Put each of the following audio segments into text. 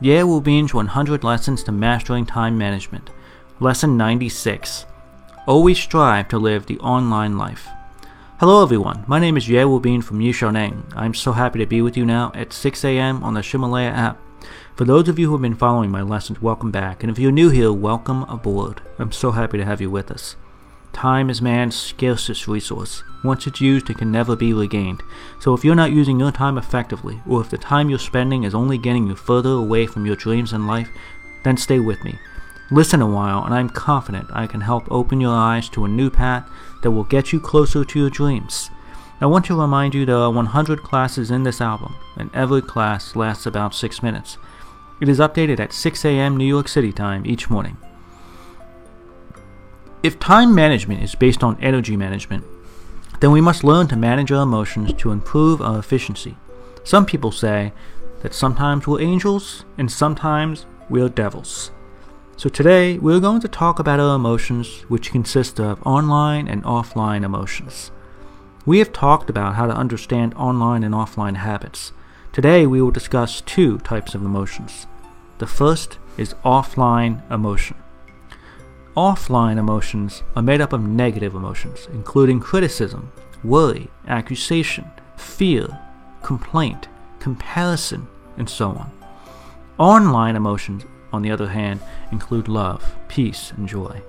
Ye Bin's 100 Lessons to Mastering Time Management. Lesson 96. Always strive to live the online life. Hello everyone, my name is Ye Bin from Yixiaoneng. I'm so happy to be with you now at 6 a.m. on the Ximalaya app. For those of you who have been following my lessons, welcome back. And if you're new here, welcome aboard. I'm so happy to have you with us. Time is man's scarcest resource. Once it's used, it can never be regained. So if you're not using your time effectively, or if the time you're spending is only getting you further away from your dreams in life, then stay with me. Listen a while, and I'm confident I can help open your eyes to a new path that will get you closer to your dreams. I want to remind you there are 100 classes in this album, and every class lasts about 6 minutes. It is updated at 6 a.m. New York City time each morning. If time management is based on energy management, then we must learn to manage our emotions to improve our efficiency. Some people say that sometimes we're angels and sometimes we're devils. So today we're going to talk about our emotions, which consist of online and offline emotions. We have talked about how to understand online and offline habits. Today we will discuss two types of emotions. The first is offline emotion. Offline emotions are made up of negative emotions, including criticism, worry, accusation, fear, complaint, comparison, and so on. Online emotions, on the other hand, include love, peace, and joy.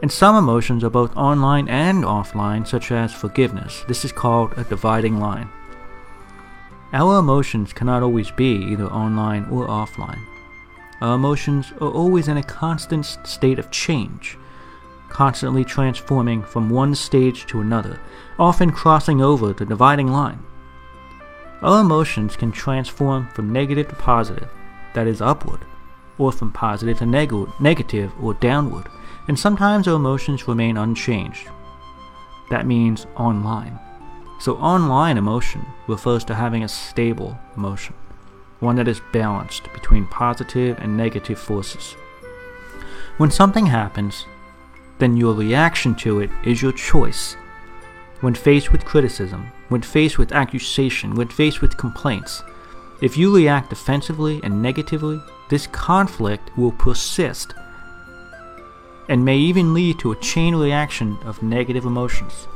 And some emotions are both online and offline, such as forgiveness. This is called a dividing line. Our emotions cannot always be either online or offline. Our emotions are always in a constant state of change, constantly transforming from one stage to another, often crossing over the dividing line. Our emotions can transform from negative to positive, that is, upward, or from positive to neg- negative or downward, and sometimes our emotions remain unchanged. That means online. So, online emotion refers to having a stable emotion one that is balanced between positive and negative forces. When something happens, then your reaction to it is your choice. When faced with criticism, when faced with accusation, when faced with complaints, if you react defensively and negatively, this conflict will persist and may even lead to a chain reaction of negative emotions.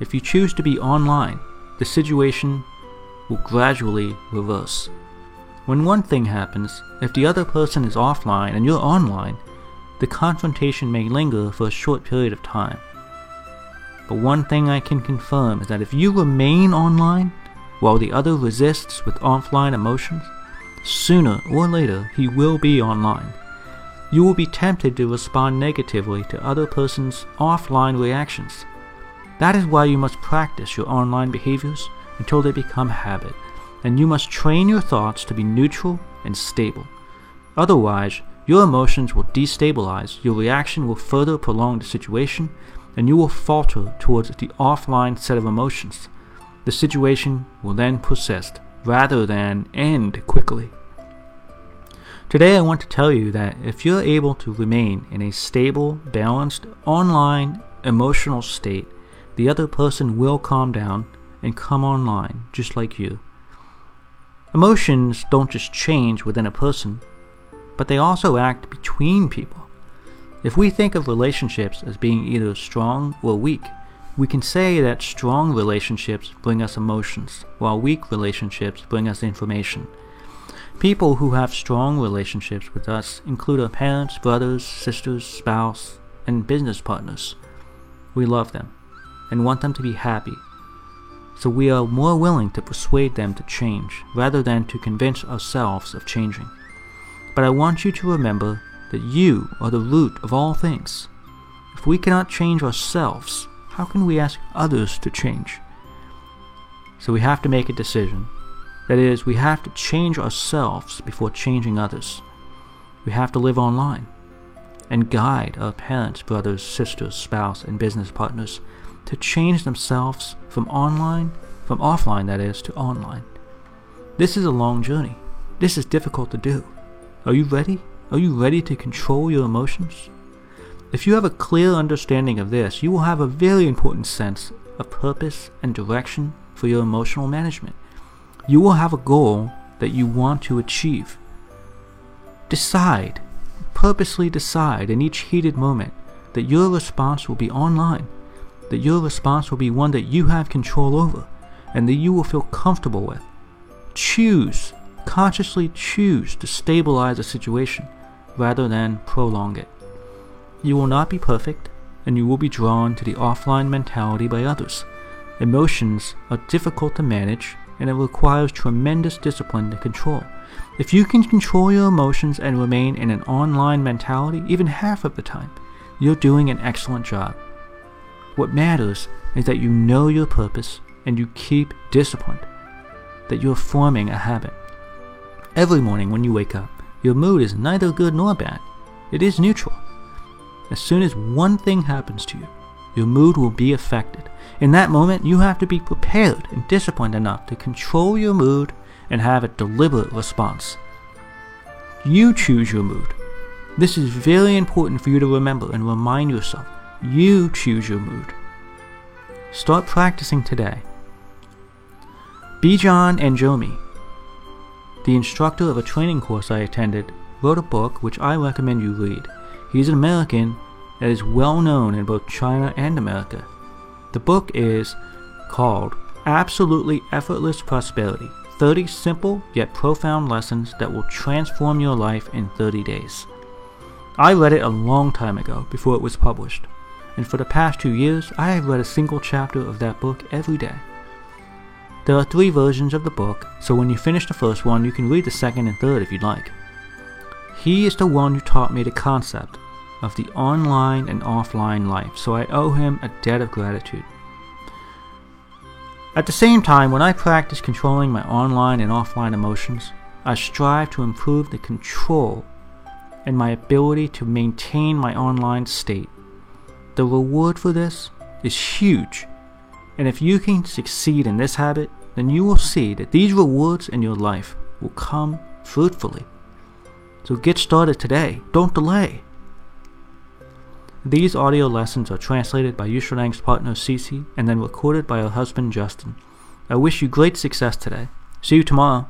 If you choose to be online, the situation will gradually reverse. When one thing happens, if the other person is offline and you're online, the confrontation may linger for a short period of time. But one thing I can confirm is that if you remain online while the other resists with offline emotions, sooner or later he will be online. You will be tempted to respond negatively to other person's offline reactions. That is why you must practice your online behaviors until they become habit and you must train your thoughts to be neutral and stable. Otherwise, your emotions will destabilize, your reaction will further prolong the situation, and you will falter towards the offline set of emotions. The situation will then persist rather than end quickly. Today, I want to tell you that if you're able to remain in a stable, balanced, online, emotional state, the other person will calm down and come online just like you. Emotions don't just change within a person, but they also act between people. If we think of relationships as being either strong or weak, we can say that strong relationships bring us emotions, while weak relationships bring us information. People who have strong relationships with us include our parents, brothers, sisters, spouse, and business partners. We love them and want them to be happy so we are more willing to persuade them to change rather than to convince ourselves of changing. But I want you to remember that you are the root of all things. If we cannot change ourselves, how can we ask others to change? So we have to make a decision. That is, we have to change ourselves before changing others. We have to live online and guide our parents, brothers, sisters, spouse, and business partners to change themselves from online, from offline that is, to online. This is a long journey. This is difficult to do. Are you ready? Are you ready to control your emotions? If you have a clear understanding of this, you will have a very important sense of purpose and direction for your emotional management. You will have a goal that you want to achieve. Decide, purposely decide in each heated moment that your response will be online, that your response will be one that you have control over, and that you will feel comfortable with. Choose, consciously choose to stabilize a situation rather than prolong it. You will not be perfect, and you will be drawn to the offline mentality by others. Emotions are difficult to manage, and it requires tremendous discipline to control. If you can control your emotions and remain in an online mentality even half of the time, you're doing an excellent job. What matters is that you know your purpose and you keep disciplined, that you're forming a habit. Every morning when you wake up, your mood is neither good nor bad. It is neutral. As soon as one thing happens to you, your mood will be affected. In that moment, you have to be prepared and disciplined enough to control your mood and have a deliberate response. You choose your mood. This is very important for you to remember and remind yourself. You choose your mood. Start practicing today. Bijan Anjomi, the instructor of a training course I attended, wrote a book which I recommend you read. He's an American that is well known in both China and America. The book is called Absolutely Effortless Prosperity 30 Simple Yet Profound Lessons That Will Transform Your Life in 30 Days. I read it a long time ago before it was published, and for the past two years I have read a single chapter of that book every day. There are three versions of the book, so when you finish the first one, you can read the second and third if you'd like. He is the one who taught me the concept of the online and offline life, so I owe him a debt of gratitude. At the same time, when I practice controlling my online and offline emotions, I strive to improve the control and my ability to maintain my online state. The reward for this is huge, and if you can succeed in this habit, then you will see that these rewards in your life will come fruitfully. So get started today, don't delay. These audio lessons are translated by Yushalang's partner Cece and then recorded by her husband Justin. I wish you great success today. See you tomorrow.